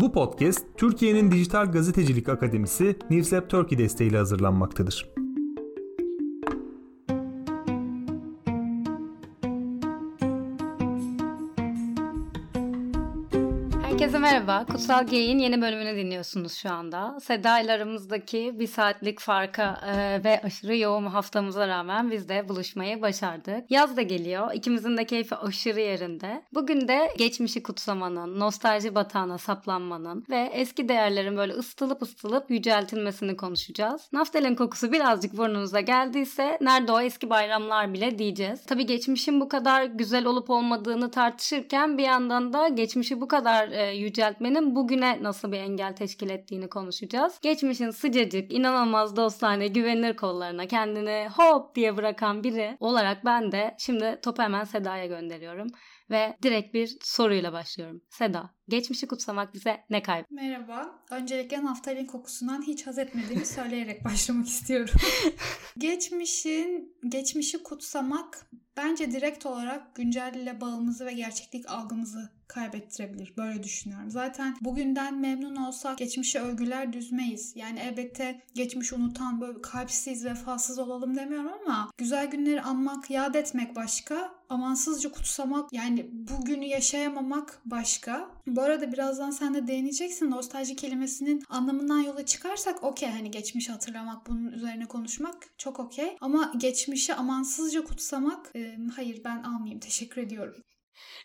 Bu podcast Türkiye'nin Dijital Gazetecilik Akademisi Newslab Turkey desteğiyle hazırlanmaktadır. Merhaba. Kutsal Gey'in yeni bölümünü dinliyorsunuz şu anda. Seda ile aramızdaki bir saatlik farka e, ve aşırı yoğun haftamıza rağmen biz de buluşmayı başardık. Yaz da geliyor. İkimizin de keyfi aşırı yerinde. Bugün de geçmişi kutsamanın, nostalji batağına saplanmanın ve eski değerlerin böyle ısıtılıp ısıtılıp yüceltilmesini konuşacağız. Naftalin kokusu birazcık burnunuza geldiyse nerede o eski bayramlar bile diyeceğiz. Tabii geçmişin bu kadar güzel olup olmadığını tartışırken bir yandan da geçmişi bu kadar e, yüceltmenin bugüne nasıl bir engel teşkil ettiğini konuşacağız. Geçmişin sıcacık, inanılmaz dostane, güvenilir kollarına kendini hop diye bırakan biri olarak ben de şimdi topu hemen Seda'ya gönderiyorum. Ve direkt bir soruyla başlıyorum. Seda, geçmişi kutsamak bize ne kaybı? Merhaba. Öncelikle naftalin kokusundan hiç haz etmediğimi söyleyerek başlamak istiyorum. Geçmişin, geçmişi kutsamak bence direkt olarak güncelle bağımızı ve gerçeklik algımızı kaybettirebilir. Böyle düşünüyorum. Zaten bugünden memnun olsak geçmişi övgüler düzmeyiz. Yani elbette geçmiş unutan böyle kalpsiz, vefasız olalım demiyorum ama güzel günleri anmak, yad etmek başka. Amansızca kutsamak yani bugünü yaşayamamak başka. Bu arada birazdan sen de değineceksin. Nostalji kelimesinin anlamından yola çıkarsak okey hani geçmişi hatırlamak, bunun üzerine konuşmak çok okey. Ama geçmişi amansızca kutsamak e, hayır ben almayayım teşekkür ediyorum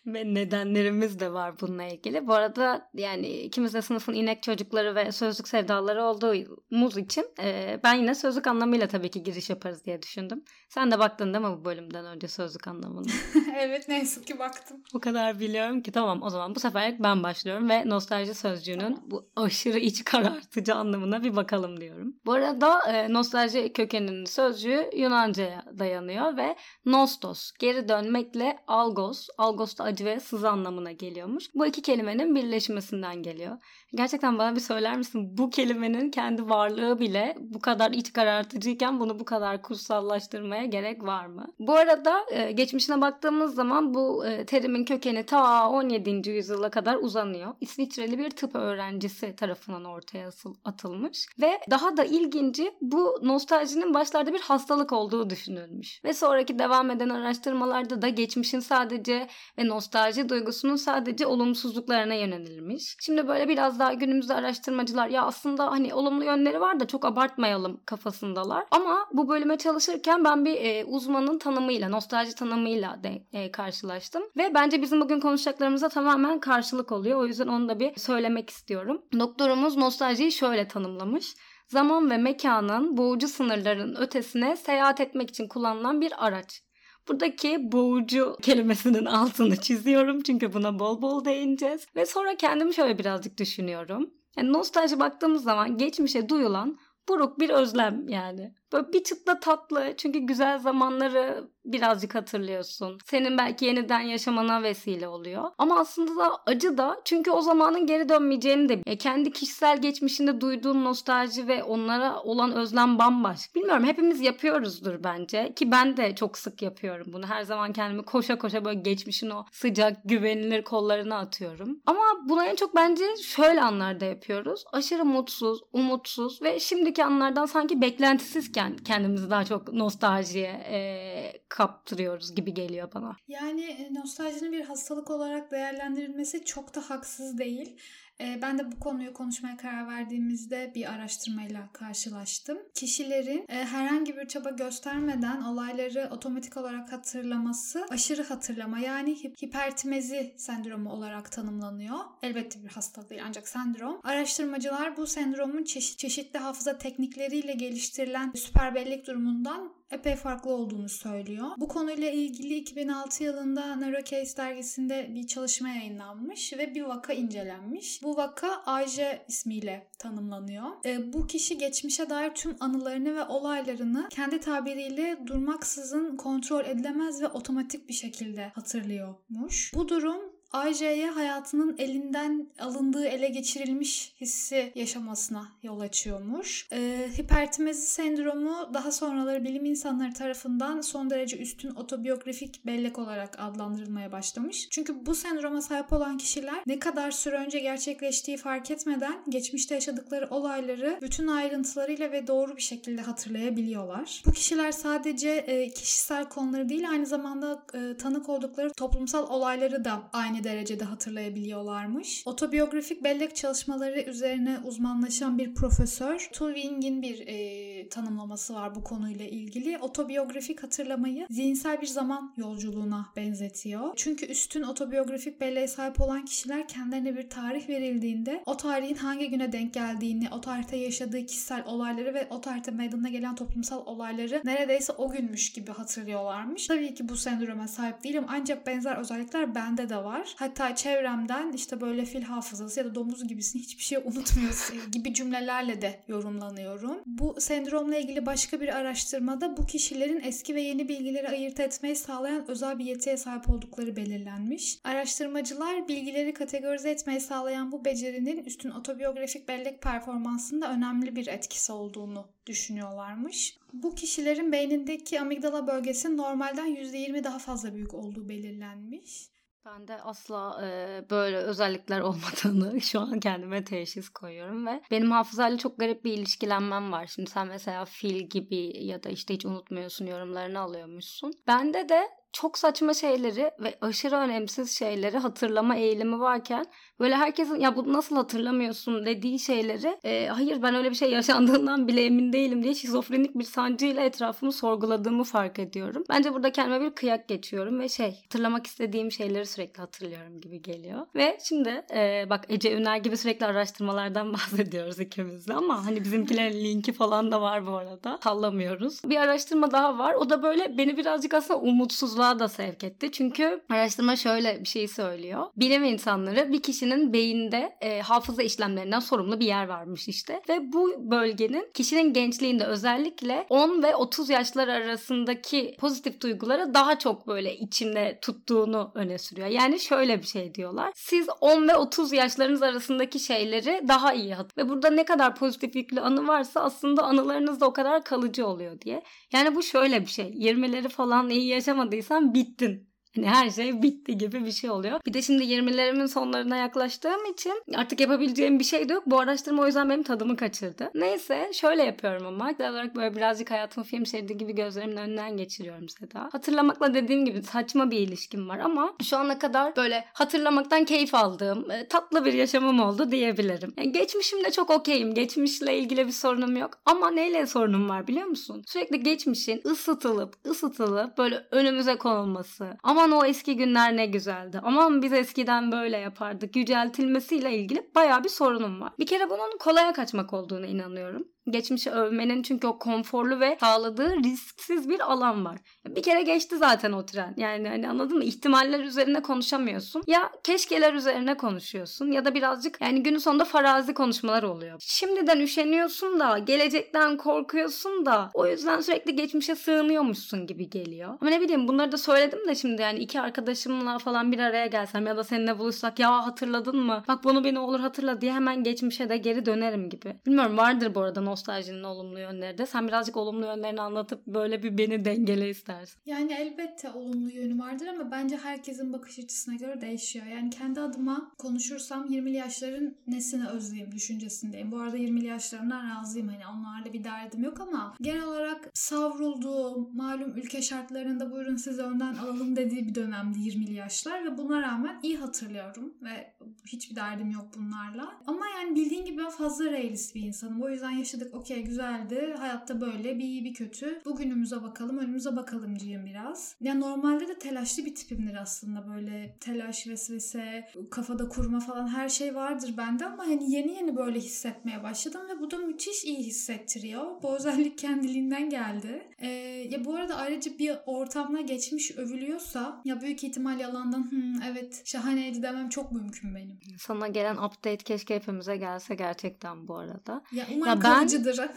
nedenlerimiz de var bununla ilgili. Bu arada yani ikimiz de sınıfın inek çocukları ve sözlük sevdaları olduğumuz için e, ben yine sözlük anlamıyla tabii ki giriş yaparız diye düşündüm. Sen de baktın değil mi bu bölümden önce sözlük anlamına? evet ne yazık ki baktım. Bu kadar biliyorum ki tamam o zaman bu sefer ben başlıyorum ve nostalji sözcüğünün bu aşırı iç karartıcı anlamına bir bakalım diyorum. Bu arada e, nostalji kökeninin sözcüğü Yunanca'ya dayanıyor ve nostos geri dönmekle algos, algos da acı ve sızı anlamına geliyormuş. Bu iki kelimenin birleşmesinden geliyor. Gerçekten bana bir söyler misin? Bu kelimenin kendi varlığı bile bu kadar iç karartıcıyken bunu bu kadar kutsallaştırmaya gerek var mı? Bu arada e, geçmişine baktığımız zaman bu e, terimin kökeni ta 17. yüzyıla kadar uzanıyor. İsviçreli bir tıp öğrencisi tarafından ortaya atılmış ve daha da ilginci bu nostaljinin başlarda bir hastalık olduğu düşünülmüş. Ve sonraki devam eden araştırmalarda da geçmişin sadece ve nostalji duygusunun sadece olumsuzluklarına yönelilmiş. Şimdi böyle biraz daha günümüzde araştırmacılar ya aslında hani olumlu yönleri var da çok abartmayalım kafasındalar. Ama bu bölüme çalışırken ben bir e, uzmanın tanımıyla, nostalji tanımıyla de e, karşılaştım. Ve bence bizim bugün konuşacaklarımıza tamamen karşılık oluyor. O yüzden onu da bir söylemek istiyorum. Doktorumuz nostaljiyi şöyle tanımlamış zaman ve mekanın boğucu sınırların ötesine seyahat etmek için kullanılan bir araç. Buradaki boğucu kelimesinin altını çiziyorum çünkü buna bol bol değineceğiz. Ve sonra kendimi şöyle birazcık düşünüyorum. Yani nostalji baktığımız zaman geçmişe duyulan buruk bir özlem yani. Böyle bir çıtla tatlı çünkü güzel zamanları birazcık hatırlıyorsun. Senin belki yeniden yaşamana vesile oluyor. Ama aslında da acı da çünkü o zamanın geri dönmeyeceğini de e, kendi kişisel geçmişinde duyduğun nostalji ve onlara olan özlem bambaşka. Bilmiyorum hepimiz yapıyoruzdur bence ki ben de çok sık yapıyorum bunu. Her zaman kendimi koşa koşa böyle geçmişin o sıcak güvenilir kollarına atıyorum. Ama bunu en çok bence şöyle anlarda yapıyoruz. Aşırı mutsuz, umutsuz ve şimdiki anlardan sanki beklentisizken yüzden kendimizi daha çok nostaljiye e, kaptırıyoruz gibi geliyor bana. Yani e, nostaljinin bir hastalık olarak değerlendirilmesi çok da haksız değil. Ee, ben de bu konuyu konuşmaya karar verdiğimizde bir araştırmayla karşılaştım. Kişilerin e, herhangi bir çaba göstermeden olayları otomatik olarak hatırlaması aşırı hatırlama yani hipertimezi sendromu olarak tanımlanıyor. Elbette bir hastalık değil ancak sendrom. Araştırmacılar bu sendromun çeşit, çeşitli hafıza teknikleriyle geliştirilen süper bellek durumundan epey farklı olduğunu söylüyor. Bu konuyla ilgili 2006 yılında Neurocase dergisinde bir çalışma yayınlanmış ve bir vaka incelenmiş. Bu vaka AJ ismiyle tanımlanıyor. E, bu kişi geçmişe dair tüm anılarını ve olaylarını kendi tabiriyle durmaksızın kontrol edilemez ve otomatik bir şekilde hatırlıyormuş. Bu durum AJ'ye hayatının elinden alındığı, ele geçirilmiş hissi yaşamasına yol açıyormuş. Ee, hipertimezi sendromu daha sonraları bilim insanları tarafından son derece üstün otobiyografik bellek olarak adlandırılmaya başlamış. Çünkü bu sendroma sahip olan kişiler ne kadar süre önce gerçekleştiği fark etmeden geçmişte yaşadıkları olayları bütün ayrıntılarıyla ve doğru bir şekilde hatırlayabiliyorlar. Bu kişiler sadece e, kişisel konuları değil aynı zamanda e, tanık oldukları toplumsal olayları da aynı derecede hatırlayabiliyorlarmış. Otobiyografik bellek çalışmaları üzerine uzmanlaşan bir profesör Tulving'in bir e, tanımlaması var bu konuyla ilgili. Otobiyografik hatırlamayı zihinsel bir zaman yolculuğuna benzetiyor. Çünkü üstün otobiyografik belleğe sahip olan kişiler kendilerine bir tarih verildiğinde o tarihin hangi güne denk geldiğini, o tarihte yaşadığı kişisel olayları ve o tarihte meydana gelen toplumsal olayları neredeyse o günmüş gibi hatırlıyorlarmış. Tabii ki bu sendroma sahip değilim ancak benzer özellikler bende de var. Hatta çevremden işte böyle fil hafızası ya da domuz gibisin hiçbir şey unutmuyorsun gibi cümlelerle de yorumlanıyorum. Bu sendromla ilgili başka bir araştırmada bu kişilerin eski ve yeni bilgileri ayırt etmeyi sağlayan özel bir yetiye sahip oldukları belirlenmiş. Araştırmacılar bilgileri kategorize etmeyi sağlayan bu becerinin üstün otobiyografik bellek performansında önemli bir etkisi olduğunu düşünüyorlarmış. Bu kişilerin beynindeki amigdala bölgesi normalden %20 daha fazla büyük olduğu belirlenmiş. Ben de asla e, böyle özellikler olmadığını şu an kendime teşhis koyuyorum ve benim hafızayla çok garip bir ilişkilenmem var. Şimdi sen mesela fil gibi ya da işte hiç unutmuyorsun yorumlarını alıyormuşsun. Bende de çok saçma şeyleri ve aşırı önemsiz şeyleri hatırlama eğilimi varken böyle herkesin ya bu nasıl hatırlamıyorsun dediği şeyleri e, hayır ben öyle bir şey yaşandığından bile emin değilim diye şizofrenik bir sancıyla etrafımı sorguladığımı fark ediyorum. Bence burada kendime bir kıyak geçiyorum ve şey hatırlamak istediğim şeyleri sürekli hatırlıyorum gibi geliyor. Ve şimdi e, bak Ece Üner gibi sürekli araştırmalardan bahsediyoruz ikimiz de ama hani bizimkilerin linki falan da var bu arada. Sallamıyoruz. Bir araştırma daha var. O da böyle beni birazcık aslında umutsuzluğa da sevk etti. Çünkü araştırma şöyle bir şey söylüyor. Bilim insanları bir kişinin beyinde e, hafıza işlemlerinden sorumlu bir yer varmış işte. Ve bu bölgenin kişinin gençliğinde özellikle 10 ve 30 yaşlar arasındaki pozitif duyguları daha çok böyle içinde tuttuğunu öne sürüyor. Yani şöyle bir şey diyorlar. Siz 10 ve 30 yaşlarınız arasındaki şeyleri daha iyi hatırlayın. Ve burada ne kadar pozitif yüklü anı varsa aslında anılarınız da o kadar kalıcı oluyor diye. Yani bu şöyle bir şey. 20'leri falan iyi yaşamadıysan bittin. Hani her şey bitti gibi bir şey oluyor. Bir de şimdi 20'lerimin sonlarına yaklaştığım için artık yapabileceğim bir şey de yok. Bu araştırma o yüzden benim tadımı kaçırdı. Neyse şöyle yapıyorum ama. Genel olarak böyle birazcık hayatımı film şeridi gibi gözlerimin önünden geçiriyorum Seda. Hatırlamakla dediğim gibi saçma bir ilişkim var ama şu ana kadar böyle hatırlamaktan keyif aldığım e, tatlı bir yaşamım oldu diyebilirim. Yani geçmişimde çok okeyim. Geçmişle ilgili bir sorunum yok. Ama neyle sorunum var biliyor musun? Sürekli geçmişin ısıtılıp ısıtılıp böyle önümüze konulması. Ama aman o eski günler ne güzeldi. Aman biz eskiden böyle yapardık. Yüceltilmesiyle ilgili baya bir sorunum var. Bir kere bunun kolaya kaçmak olduğunu inanıyorum geçmişi övmenin çünkü o konforlu ve sağladığı risksiz bir alan var. Bir kere geçti zaten o tren. Yani hani anladın mı? İhtimaller üzerine konuşamıyorsun. Ya keşkeler üzerine konuşuyorsun ya da birazcık yani günün sonunda farazi konuşmalar oluyor. Şimdiden üşeniyorsun da gelecekten korkuyorsun da o yüzden sürekli geçmişe sığınıyormuşsun gibi geliyor. Ama ne bileyim bunları da söyledim de şimdi yani iki arkadaşımla falan bir araya gelsem ya da seninle buluşsak ya hatırladın mı? Bak bunu beni olur hatırla diye hemen geçmişe de geri dönerim gibi. Bilmiyorum vardır bu arada nostaljinin olumlu yönleri de. Sen birazcık olumlu yönlerini anlatıp böyle bir beni dengele istersin. Yani elbette olumlu yönü vardır ama bence herkesin bakış açısına göre değişiyor. Yani kendi adıma konuşursam 20'li yaşların nesini özleyeyim düşüncesindeyim. Bu arada 20'li yaşlarından razıyım. Hani onlarla bir derdim yok ama genel olarak savrulduğum malum ülke şartlarında buyurun size önden alalım dediği bir dönemdi 20'li yaşlar ve buna rağmen iyi hatırlıyorum ve hiçbir derdim yok bunlarla. Ama yani bildiğin gibi ben fazla realist bir insanım. O yüzden yaşadığım yaşadık okey güzeldi. Hayatta böyle bir iyi bir kötü. Bugünümüze bakalım önümüze bakalımcıyım biraz. Ya normalde de telaşlı bir tipimdir aslında böyle telaş vesvese kafada kurma falan her şey vardır bende ama hani yeni yeni böyle hissetmeye başladım ve bu da müthiş iyi hissettiriyor. Bu özellik kendiliğinden geldi. Ee, ya bu arada ayrıca bir ortamda geçmiş övülüyorsa ya büyük ihtimal yalandan hmm, evet şahaneydi demem çok mümkün benim. Sana gelen update keşke hepimize gelse gerçekten bu arada. Ya umarım ya ben... kalıcıdır.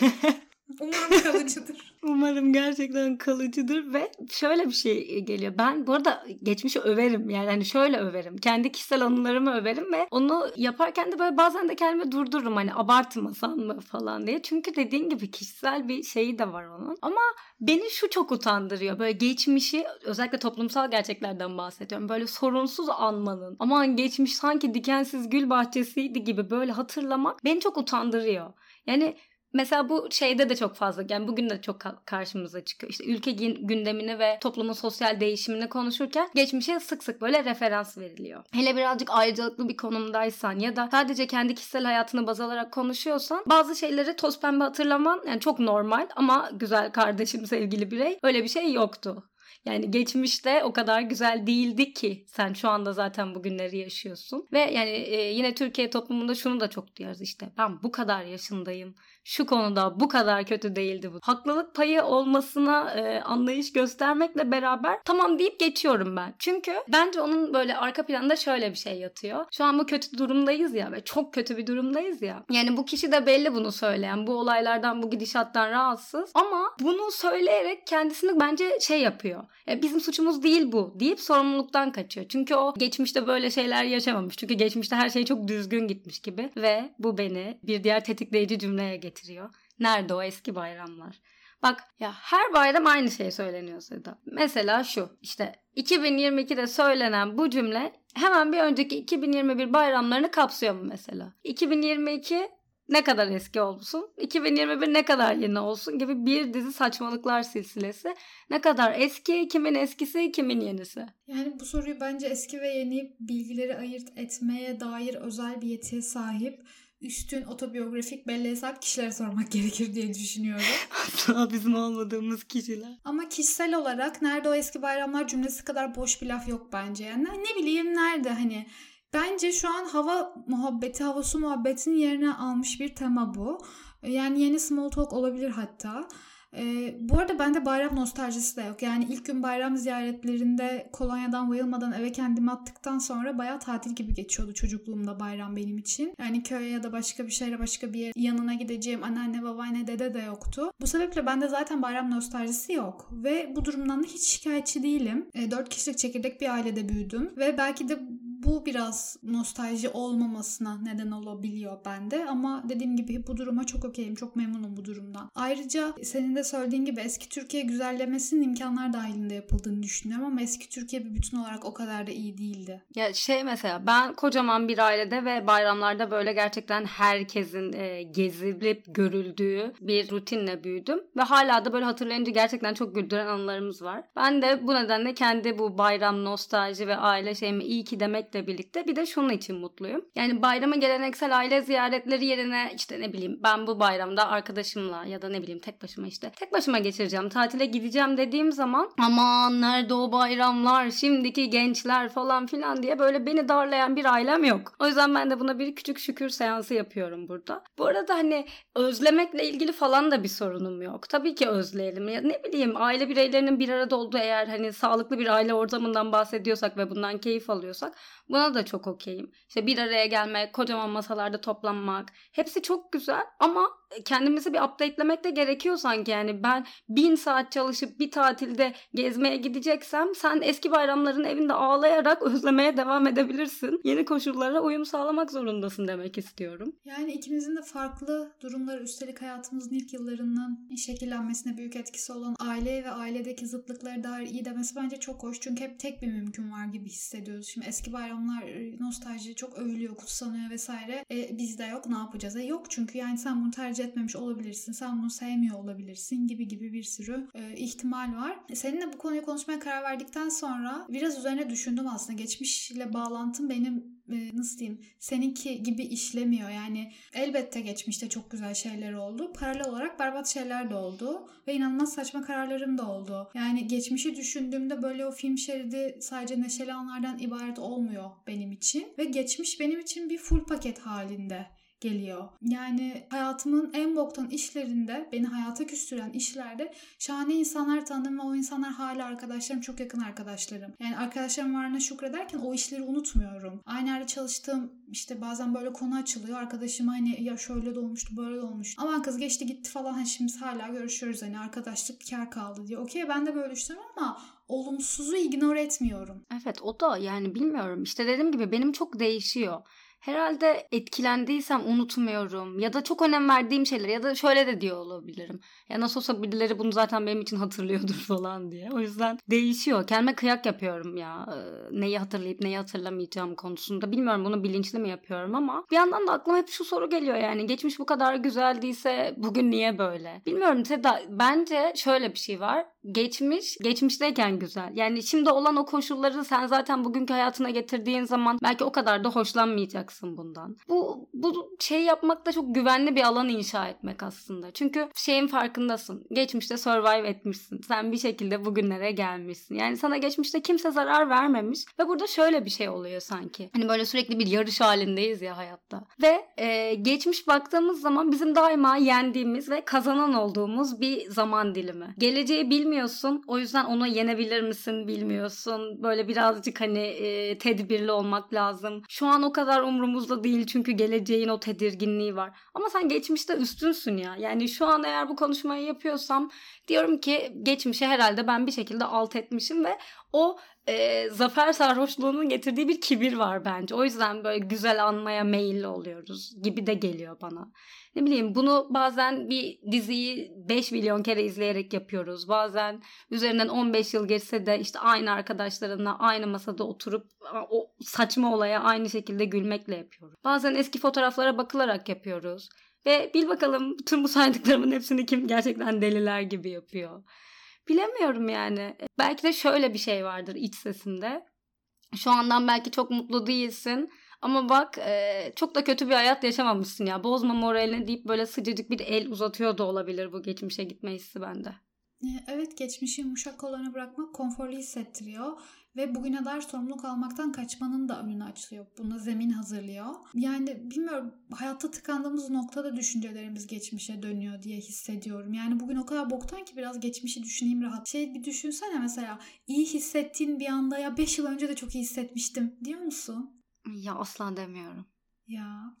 Umarım kalıcıdır. Umarım gerçekten kalıcıdır ve şöyle bir şey geliyor. Ben bu arada geçmişi överim. Yani hani şöyle överim. Kendi kişisel anılarımı överim ve onu yaparken de böyle bazen de kendimi durdururum. Hani abartmasam mı falan diye. Çünkü dediğin gibi kişisel bir şeyi de var onun. Ama beni şu çok utandırıyor. Böyle geçmişi özellikle toplumsal gerçeklerden bahsediyorum. Böyle sorunsuz anmanın. Aman geçmiş sanki dikensiz gül bahçesiydi gibi böyle hatırlamak beni çok utandırıyor. Yani Mesela bu şeyde de çok fazla yani bugün de çok karşımıza çıkıyor. İşte ülke gündemini ve toplumun sosyal değişimini konuşurken geçmişe sık sık böyle referans veriliyor. Hele birazcık ayrıcalıklı bir konumdaysan ya da sadece kendi kişisel hayatını baz alarak konuşuyorsan bazı şeyleri toz pembe hatırlaman yani çok normal ama güzel kardeşim sevgili birey öyle bir şey yoktu. Yani geçmişte o kadar güzel değildi ki sen şu anda zaten bugünleri yaşıyorsun. Ve yani e, yine Türkiye toplumunda şunu da çok duyarız işte ben bu kadar yaşındayım şu konuda bu kadar kötü değildi bu. Haklılık payı olmasına e, anlayış göstermekle beraber tamam deyip geçiyorum ben. Çünkü bence onun böyle arka planda şöyle bir şey yatıyor. Şu an bu kötü durumdayız ya ve çok kötü bir durumdayız ya. Yani bu kişi de belli bunu söyleyen. Bu olaylardan bu gidişattan rahatsız. Ama bunu söyleyerek kendisini bence şey yapıyor. E, bizim suçumuz değil bu deyip sorumluluktan kaçıyor. Çünkü o geçmişte böyle şeyler yaşamamış. Çünkü geçmişte her şey çok düzgün gitmiş gibi. Ve bu beni bir diğer tetikleyici cümleye getiriyor. Nerede o eski bayramlar? Bak ya her bayram aynı şey söyleniyor Seda. Mesela şu işte 2022'de söylenen bu cümle hemen bir önceki 2021 bayramlarını kapsıyor mu mesela? 2022 ne kadar eski olsun, 2021 ne kadar yeni olsun gibi bir dizi saçmalıklar silsilesi. Ne kadar eski, kimin eskisi, kimin yenisi? Yani bu soruyu bence eski ve yeni bilgileri ayırt etmeye dair özel bir yetiye sahip üstün otobiyografik belleğe sahip kişilere sormak gerekir diye düşünüyorum. Asla bizim olmadığımız kişiler. Ama kişisel olarak nerede o eski bayramlar cümlesi kadar boş bir laf yok bence. Yani ne bileyim nerede hani Bence şu an hava muhabbeti, hava su muhabbetinin yerine almış bir tema bu. Yani yeni small talk olabilir hatta. Ee, bu arada bende bayram nostaljisi de yok. Yani ilk gün bayram ziyaretlerinde kolonyadan bayılmadan eve kendimi attıktan sonra bayağı tatil gibi geçiyordu çocukluğumda bayram benim için. Yani köye ya da başka bir şehre başka bir yer yanına gideceğim anneanne babaanne dede de yoktu. Bu sebeple bende zaten bayram nostaljisi yok. Ve bu durumdan da hiç şikayetçi değilim. E, 4 kişilik çekirdek bir ailede büyüdüm. Ve belki de bu biraz nostalji olmamasına neden olabiliyor bende ama dediğim gibi bu duruma çok okeyim. Çok memnunum bu durumdan. Ayrıca senin de söylediğin gibi eski Türkiye güzellemesinin imkanlar dahilinde yapıldığını düşünüyorum ama eski Türkiye bir bütün olarak o kadar da iyi değildi. Ya şey mesela ben kocaman bir ailede ve bayramlarda böyle gerçekten herkesin e, gezilip görüldüğü bir rutinle büyüdüm ve hala da böyle hatırlayınca gerçekten çok güldüren anılarımız var. Ben de bu nedenle kendi bu bayram nostalji ve aile şeyimi iyi ki demek etmekle birlikte bir de şunun için mutluyum. Yani bayrama geleneksel aile ziyaretleri yerine işte ne bileyim ben bu bayramda arkadaşımla ya da ne bileyim tek başıma işte tek başıma geçireceğim tatile gideceğim dediğim zaman aman nerede o bayramlar şimdiki gençler falan filan diye böyle beni darlayan bir ailem yok. O yüzden ben de buna bir küçük şükür seansı yapıyorum burada. Bu arada hani özlemekle ilgili falan da bir sorunum yok. Tabii ki özleyelim. Ya ne bileyim aile bireylerinin bir arada olduğu eğer hani sağlıklı bir aile ortamından bahsediyorsak ve bundan keyif alıyorsak Buna da çok okeyim. İşte bir araya gelmek, kocaman masalarda toplanmak. Hepsi çok güzel ama kendimizi bir updatelemek de gerekiyor sanki. Yani ben bin saat çalışıp bir tatilde gezmeye gideceksem sen eski bayramların evinde ağlayarak özlemeye devam edebilirsin. Yeni koşullara uyum sağlamak zorundasın demek istiyorum. Yani ikimizin de farklı durumları üstelik hayatımızın ilk yıllarının şekillenmesine büyük etkisi olan aile ve ailedeki zıtlıkları dair iyi demesi bence çok hoş. Çünkü hep tek bir mümkün var gibi hissediyoruz. Şimdi eski bayramlar nostalji çok övülüyor, kutsanıyor vesaire. E, bizde yok ne yapacağız? E, yok çünkü yani sen bunu tercih etmemiş olabilirsin, sen bunu sevmiyor olabilirsin gibi gibi bir sürü e, ihtimal var. Seninle bu konuyu konuşmaya karar verdikten sonra biraz üzerine düşündüm aslında. Geçmişle bağlantım benim e, nasıl diyeyim seninki gibi işlemiyor. Yani elbette geçmişte çok güzel şeyler oldu. Paralel olarak berbat şeyler de oldu. Ve inanılmaz saçma kararlarım da oldu. Yani geçmişi düşündüğümde böyle o film şeridi sadece neşeli anlardan ibaret olmuyor benim için. Ve geçmiş benim için bir full paket halinde geliyor. Yani hayatımın en boktan işlerinde, beni hayata küstüren işlerde şahane insanlar tanıdım ve o insanlar hala arkadaşlarım, çok yakın arkadaşlarım. Yani arkadaşlarım varına şükrederken o işleri unutmuyorum. Aynı yerde çalıştığım işte bazen böyle konu açılıyor. Arkadaşım hani ya şöyle de olmuştu, böyle de olmuştu. Aman kız geçti gitti falan. Hani şimdi hala görüşüyoruz hani arkadaşlık kar kaldı diye. Okey ben de böyle düşünüyorum ama olumsuzu ignore etmiyorum. Evet o da yani bilmiyorum. İşte dediğim gibi benim çok değişiyor herhalde etkilendiysem unutmuyorum ya da çok önem verdiğim şeyler ya da şöyle de diyor olabilirim. Ya nasıl olsa birileri bunu zaten benim için hatırlıyordur falan diye. O yüzden değişiyor. Kendime kıyak yapıyorum ya. Neyi hatırlayıp neyi hatırlamayacağım konusunda. Bilmiyorum bunu bilinçli mi yapıyorum ama bir yandan da aklıma hep şu soru geliyor yani. Geçmiş bu kadar güzeldiyse bugün niye böyle? Bilmiyorum Seda bence şöyle bir şey var. Geçmiş geçmişteyken güzel. Yani şimdi olan o koşulları sen zaten bugünkü hayatına getirdiğin zaman belki o kadar da hoşlanmayacak olacaksın bundan. Bu, bu şey yapmak da çok güvenli bir alan inşa etmek aslında. Çünkü şeyin farkındasın. Geçmişte survive etmişsin. Sen bir şekilde bugünlere gelmişsin. Yani sana geçmişte kimse zarar vermemiş. Ve burada şöyle bir şey oluyor sanki. Hani böyle sürekli bir yarış halindeyiz ya hayatta. Ve e, geçmiş baktığımız zaman bizim daima yendiğimiz ve kazanan olduğumuz bir zaman dilimi. Geleceği bilmiyorsun. O yüzden onu yenebilir misin bilmiyorsun. Böyle birazcık hani e, tedbirli olmak lazım. Şu an o kadar um umurumuzda değil çünkü geleceğin o tedirginliği var. Ama sen geçmişte üstünsün ya. Yani şu an eğer bu konuşmayı yapıyorsam diyorum ki geçmişe herhalde ben bir şekilde alt etmişim ve o e, zafer sarhoşluğunun getirdiği bir kibir var bence. O yüzden böyle güzel anmaya meyilli oluyoruz gibi de geliyor bana. Ne bileyim bunu bazen bir diziyi 5 milyon kere izleyerek yapıyoruz. Bazen üzerinden 15 yıl geçse de işte aynı arkadaşlarınla aynı masada oturup o saçma olaya aynı şekilde gülmekle yapıyoruz. Bazen eski fotoğraflara bakılarak yapıyoruz. Ve bil bakalım tüm bu saydıklarımın hepsini kim gerçekten deliler gibi yapıyor. Bilemiyorum yani. Belki de şöyle bir şey vardır iç sesinde. Şu andan belki çok mutlu değilsin. Ama bak e, çok da kötü bir hayat yaşamamışsın ya. Bozma moralini deyip böyle sıcacık bir el uzatıyor da olabilir bu geçmişe gitme hissi bende. Evet geçmişi yumuşak kollarına bırakmak konforlu hissettiriyor ve bugüne dair sorumluluk almaktan kaçmanın da önünü açılıyor. Buna zemin hazırlıyor. Yani bilmiyorum hayatta tıkandığımız noktada düşüncelerimiz geçmişe dönüyor diye hissediyorum. Yani bugün o kadar boktan ki biraz geçmişi düşüneyim rahat. Şey bir düşünsene mesela iyi hissettiğin bir anda ya 5 yıl önce de çok iyi hissetmiştim diyor musun? Ya asla demiyorum. Ya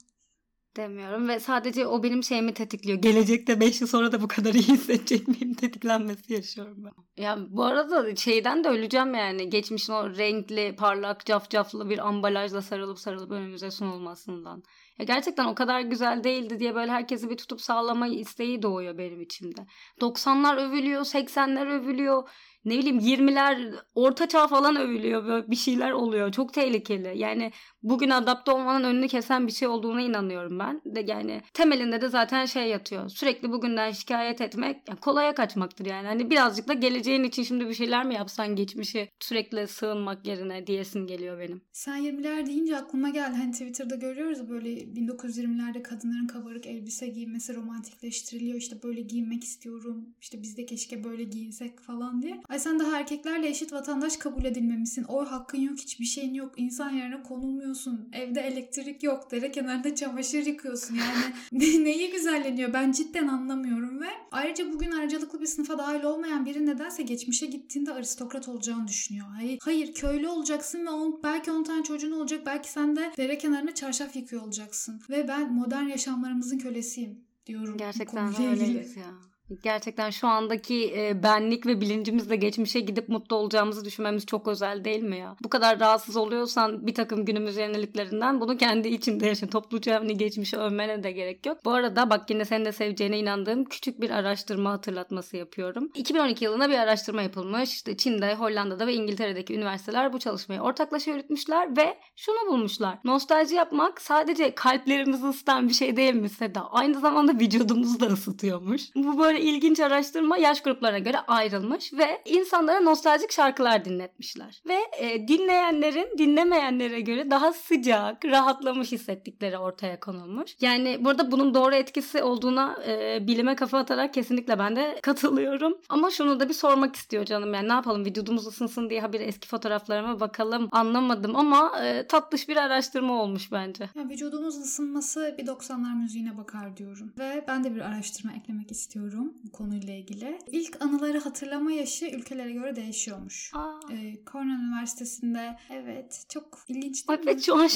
demiyorum ve sadece o benim şeyimi tetikliyor. Gelecekte 5 yıl sonra da bu kadar iyi hissedecek miyim tetiklenmesi yaşıyorum ben. Ya bu arada şeyden de öleceğim yani. Geçmişin o renkli, parlak, cafcaflı bir ambalajla sarılıp sarılıp önümüze sunulmasından. Ya gerçekten o kadar güzel değildi diye böyle herkesi bir tutup sağlamayı isteği doğuyor benim içimde. 90'lar övülüyor, 80'ler övülüyor ne bileyim 20'ler orta çağ falan övülüyor böyle bir şeyler oluyor. Çok tehlikeli. Yani bugün adapte olmanın önünü kesen bir şey olduğuna inanıyorum ben. De yani temelinde de zaten şey yatıyor. Sürekli bugünden şikayet etmek yani kolaya kaçmaktır yani. Hani birazcık da geleceğin için şimdi bir şeyler mi yapsan geçmişi sürekli sığınmak yerine diyesin geliyor benim. Sen 20'ler deyince aklıma geldi. Hani Twitter'da görüyoruz böyle 1920'lerde kadınların kabarık elbise giymesi romantikleştiriliyor. İşte böyle giyinmek istiyorum. İşte biz de keşke böyle giyinsek falan diye. Ay sen daha erkeklerle eşit vatandaş kabul edilmemişsin. Oy hakkın yok hiçbir şeyin yok. İnsan yerine konulmuyorsun. Evde elektrik yok. Dere kenarında çamaşır yıkıyorsun. Yani neyi güzelleniyor ben cidden anlamıyorum ve ayrıca bugün ayrıcalıklı bir sınıfa dahil olmayan biri nedense geçmişe gittiğinde aristokrat olacağını düşünüyor. Hayır, hayır köylü olacaksın ve on, belki 10 tane çocuğun olacak. Belki sen de dere kenarında çarşaf yıkıyor olacaksın. Ve ben modern yaşamlarımızın kölesiyim diyorum. Gerçekten öyleyiz ya. Gerçekten şu andaki e, benlik ve bilincimizle geçmişe gidip mutlu olacağımızı düşünmemiz çok özel değil mi ya? Bu kadar rahatsız oluyorsan bir takım günümüz yeniliklerinden bunu kendi içinde yaşa. Topluca hani geçmişi övmene de gerek yok. Bu arada bak yine senin de seveceğine inandığım küçük bir araştırma hatırlatması yapıyorum. 2012 yılında bir araştırma yapılmış. İşte Çin'de, Hollanda'da ve İngiltere'deki üniversiteler bu çalışmayı ortaklaşa yürütmüşler ve şunu bulmuşlar. Nostalji yapmak sadece kalplerimizi ısıtan bir şey değil mi Seda? Aynı zamanda vücudumuzu da ısıtıyormuş. Bu böyle böyle ilginç araştırma yaş gruplarına göre ayrılmış ve insanlara nostaljik şarkılar dinletmişler. Ve e, dinleyenlerin dinlemeyenlere göre daha sıcak, rahatlamış hissettikleri ortaya konulmuş. Yani burada bunun doğru etkisi olduğuna e, bilime kafa atarak kesinlikle ben de katılıyorum. Ama şunu da bir sormak istiyor canım yani ne yapalım vücudumuz ısınsın diye habire eski fotoğraflarıma bakalım anlamadım ama e, tatlış bir araştırma olmuş bence. Ya vücudumuz ısınması bir 90'lar müziğine bakar diyorum. Ve ben de bir araştırma eklemek istiyorum bu konuyla ilgili. İlk anıları hatırlama yaşı ülkelere göre değişiyormuş. Aa. Ee, Cornell Üniversitesi'nde evet çok ilginç değil Evet şu an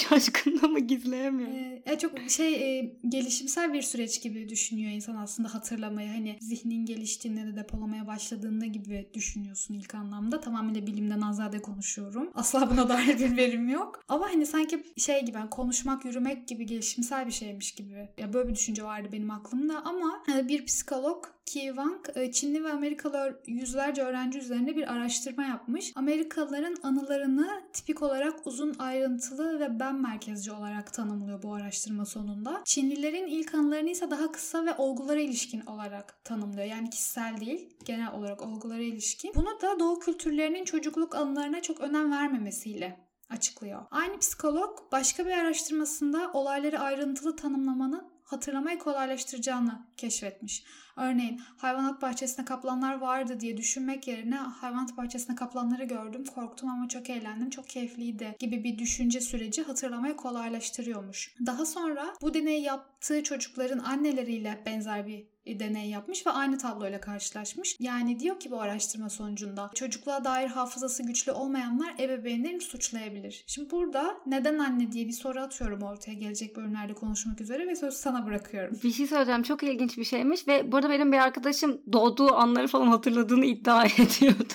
ama gizleyemiyorum. Ee, çok şey e, gelişimsel bir süreç gibi düşünüyor insan aslında hatırlamayı. Hani zihnin geliştiğinde de depolamaya başladığında gibi düşünüyorsun ilk anlamda. Tamamıyla bilimden azade konuşuyorum. Asla buna dair bir verim yok. Ama hani sanki şey gibi yani konuşmak, yürümek gibi gelişimsel bir şeymiş gibi. Ya böyle bir düşünce vardı benim aklımda ama e, bir psikolog Ki Wang e, Çinli ve Amerikalı yüzlerce öğrenci üzerinde bir araştırma yapmış. Amerikalıların anılarını tipik olarak uzun ayrıntılı ve ben merkezci olarak tanımlıyor bu araştırma sonunda. Çinlilerin ilk anılarını ise daha kısa ve olgulara ilişkin olarak tanımlıyor. Yani kişisel değil, genel olarak olgulara ilişkin. Bunu da doğu kültürlerinin çocukluk anılarına çok önem vermemesiyle açıklıyor. Aynı psikolog başka bir araştırmasında olayları ayrıntılı tanımlamanın hatırlamayı kolaylaştıracağını keşfetmiş. Örneğin hayvanat bahçesinde kaplanlar vardı diye düşünmek yerine hayvanat bahçesinde kaplanları gördüm, korktum ama çok eğlendim, çok keyifliydi gibi bir düşünce süreci hatırlamayı kolaylaştırıyormuş. Daha sonra bu deneyi yaptığı çocukların anneleriyle benzer bir deney yapmış ve aynı tabloyla karşılaşmış. Yani diyor ki bu araştırma sonucunda çocukluğa dair hafızası güçlü olmayanlar ebeveynlerini suçlayabilir. Şimdi burada neden anne diye bir soru atıyorum ortaya gelecek bölümlerde konuşmak üzere ve sözü sana bırakıyorum. Bir şey söyleyeceğim. Çok ilginç bir şeymiş ve burada benim bir arkadaşım doğduğu anları falan hatırladığını iddia ediyordu.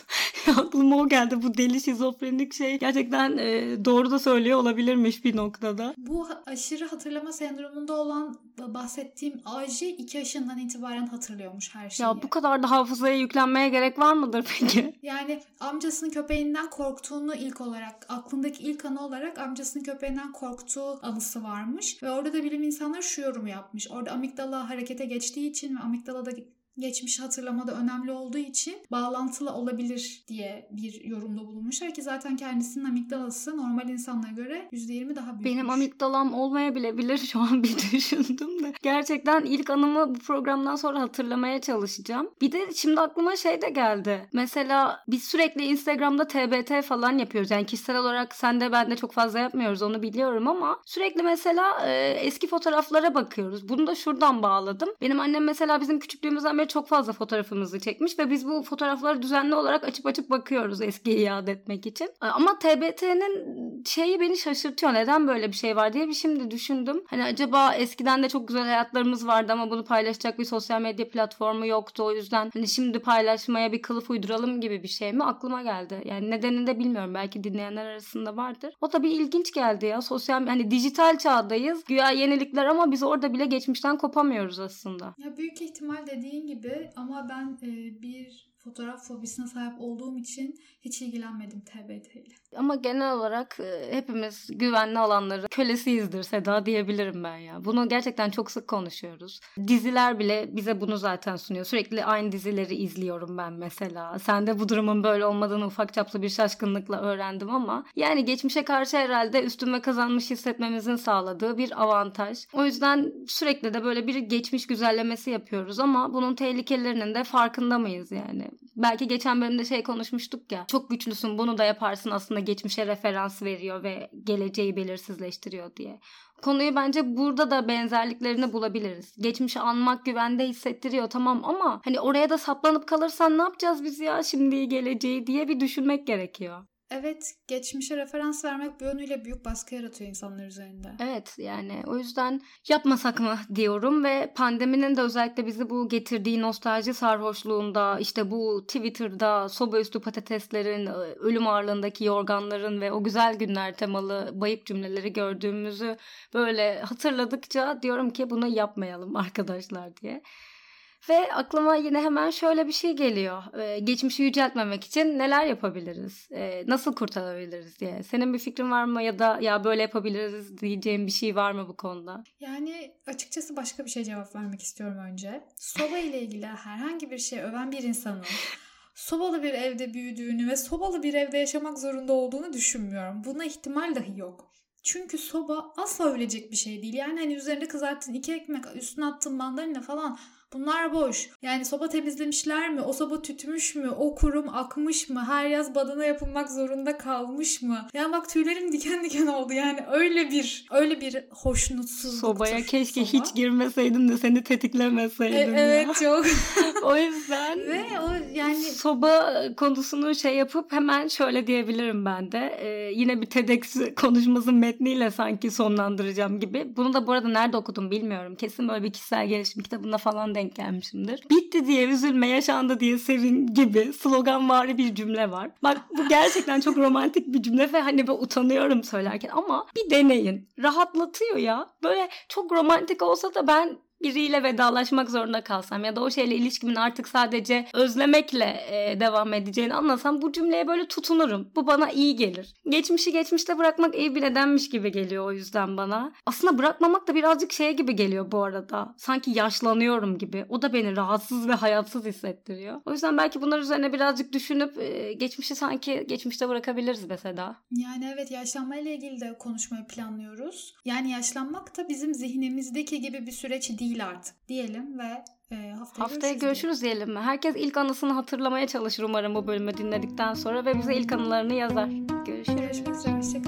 Aklıma o geldi. Bu deli şizofrenik şey gerçekten e, doğru da söylüyor olabilirmiş bir noktada. Bu aşırı hatırlama sendromunda olan bahsettiğim AJ 2 yaşından itibaren hatırlıyormuş her şeyi. Ya bu kadar da hafızaya yüklenmeye gerek var mıdır peki? Yani amcasının köpeğinden korktuğunu ilk olarak aklındaki ilk anı olarak amcasının köpeğinden korktuğu anısı varmış. Ve orada da bilim insanları şu yorumu yapmış. Orada amigdala harekete geçtiği için ve amigdalada geçmişi hatırlamada önemli olduğu için bağlantılı olabilir diye bir yorumda bulunmuşlar ki zaten kendisinin amigdalası normal insanlara göre %20 daha büyük. Benim amigdalam olmayabilir şu an bir düşündüm de. Gerçekten ilk anımı bu programdan sonra hatırlamaya çalışacağım. Bir de şimdi aklıma şey de geldi. Mesela biz sürekli Instagram'da TBT falan yapıyoruz. Yani kişisel olarak sen de ben de çok fazla yapmıyoruz onu biliyorum ama sürekli mesela e, eski fotoğraflara bakıyoruz. Bunu da şuradan bağladım. Benim annem mesela bizim küçüklüğümüzden beri çok fazla fotoğrafımızı çekmiş ve biz bu fotoğrafları düzenli olarak açıp açıp bakıyoruz eskiyi iade etmek için. Ama TBT'nin şeyi beni şaşırtıyor. Neden böyle bir şey var diye bir şimdi düşündüm. Hani acaba eskiden de çok güzel hayatlarımız vardı ama bunu paylaşacak bir sosyal medya platformu yoktu. O yüzden hani şimdi paylaşmaya bir kılıf uyduralım gibi bir şey mi aklıma geldi. Yani nedenini de bilmiyorum. Belki dinleyenler arasında vardır. O da bir ilginç geldi ya. Sosyal hani dijital çağdayız. Güya yenilikler ama biz orada bile geçmişten kopamıyoruz aslında. Ya büyük ihtimal dediğin gibi gibi ama ben bir fotoğraf fobisine sahip olduğum için hiç ilgilenmedim TBT ile. Ama genel olarak e, hepimiz güvenli alanları kölesiyizdir Seda diyebilirim ben ya. Bunu gerçekten çok sık konuşuyoruz. Diziler bile bize bunu zaten sunuyor. Sürekli aynı dizileri izliyorum ben mesela. Sen de bu durumun böyle olmadığını ufak çaplı bir şaşkınlıkla öğrendim ama yani geçmişe karşı herhalde üstüme kazanmış hissetmemizin sağladığı bir avantaj. O yüzden sürekli de böyle bir geçmiş güzellemesi yapıyoruz ama bunun tehlikelerinin de farkında mıyız yani? Belki geçen bölümde şey konuşmuştuk ya. Çok güçlüsün bunu da yaparsın aslında geçmişe referans veriyor ve geleceği belirsizleştiriyor diye. Konuyu bence burada da benzerliklerini bulabiliriz. Geçmişi anmak güvende hissettiriyor tamam ama hani oraya da saplanıp kalırsan ne yapacağız biz ya şimdi geleceği diye bir düşünmek gerekiyor. Evet, geçmişe referans vermek bu yönüyle büyük baskı yaratıyor insanlar üzerinde. Evet, yani o yüzden yapmasak mı diyorum ve pandeminin de özellikle bizi bu getirdiği nostalji sarhoşluğunda, işte bu Twitter'da soba üstü patateslerin, ölüm ağırlığındaki yorganların ve o güzel günler temalı bayıp cümleleri gördüğümüzü böyle hatırladıkça diyorum ki bunu yapmayalım arkadaşlar diye. Ve aklıma yine hemen şöyle bir şey geliyor. Ee, geçmişi yüceltmemek için neler yapabiliriz? Ee, nasıl kurtarabiliriz diye. Senin bir fikrin var mı ya da ya böyle yapabiliriz diyeceğim bir şey var mı bu konuda? Yani açıkçası başka bir şey cevap vermek istiyorum önce. Soba ile ilgili herhangi bir şey öven bir insanın sobalı bir evde büyüdüğünü ve sobalı bir evde yaşamak zorunda olduğunu düşünmüyorum. Buna ihtimal dahi yok. Çünkü soba asla ölecek bir şey değil. Yani hani üzerinde kızarttığın iki ekmek, üstüne attığın mandalina falan Bunlar boş. Yani soba temizlemişler mi? O soba tütmüş mü? O kurum akmış mı? Her yaz badana yapılmak zorunda kalmış mı? Yani bak tüylerim diken diken oldu. Yani öyle bir öyle bir hoşnutsuzluk. Sobaya keşke soba. hiç girmeseydin de seni tetiklemeseydin. E, evet çok. o yüzden ve o yani soba konusunu şey yapıp hemen şöyle diyebilirim ben de. Ee, yine bir TEDx konuşması metniyle sanki sonlandıracağım gibi. Bunu da bu arada nerede okudum bilmiyorum. Kesin böyle bir kişisel gelişim kitabında falan denk gelmişimdir. Bitti diye üzülme, yaşandı diye sevin gibi sloganvari bir cümle var. Bak bu gerçekten çok romantik bir cümle ve hani ben utanıyorum söylerken ama bir deneyin. Rahatlatıyor ya. Böyle çok romantik olsa da ben biriyle vedalaşmak zorunda kalsam ya da o şeyle ilişkimin artık sadece özlemekle e, devam edeceğini anlasam bu cümleye böyle tutunurum. Bu bana iyi gelir. Geçmişi geçmişte bırakmak iyi bir nedenmiş gibi geliyor o yüzden bana. Aslında bırakmamak da birazcık şey gibi geliyor bu arada. Sanki yaşlanıyorum gibi. O da beni rahatsız ve hayatsız hissettiriyor. O yüzden belki bunlar üzerine birazcık düşünüp e, geçmişi sanki geçmişte bırakabiliriz mesela. Yani evet yaşlanmayla ilgili de konuşmayı planlıyoruz. Yani yaşlanmak da bizim zihnimizdeki gibi bir süreç değil değil artık diyelim ve e, haftaya, haftaya görüşürüz, görüşürüz diyelim mi? Herkes ilk anısını hatırlamaya çalışır umarım bu bölümü dinledikten sonra ve bize ilk anılarını yazar. Görüşürüz. Görüşmek üzere.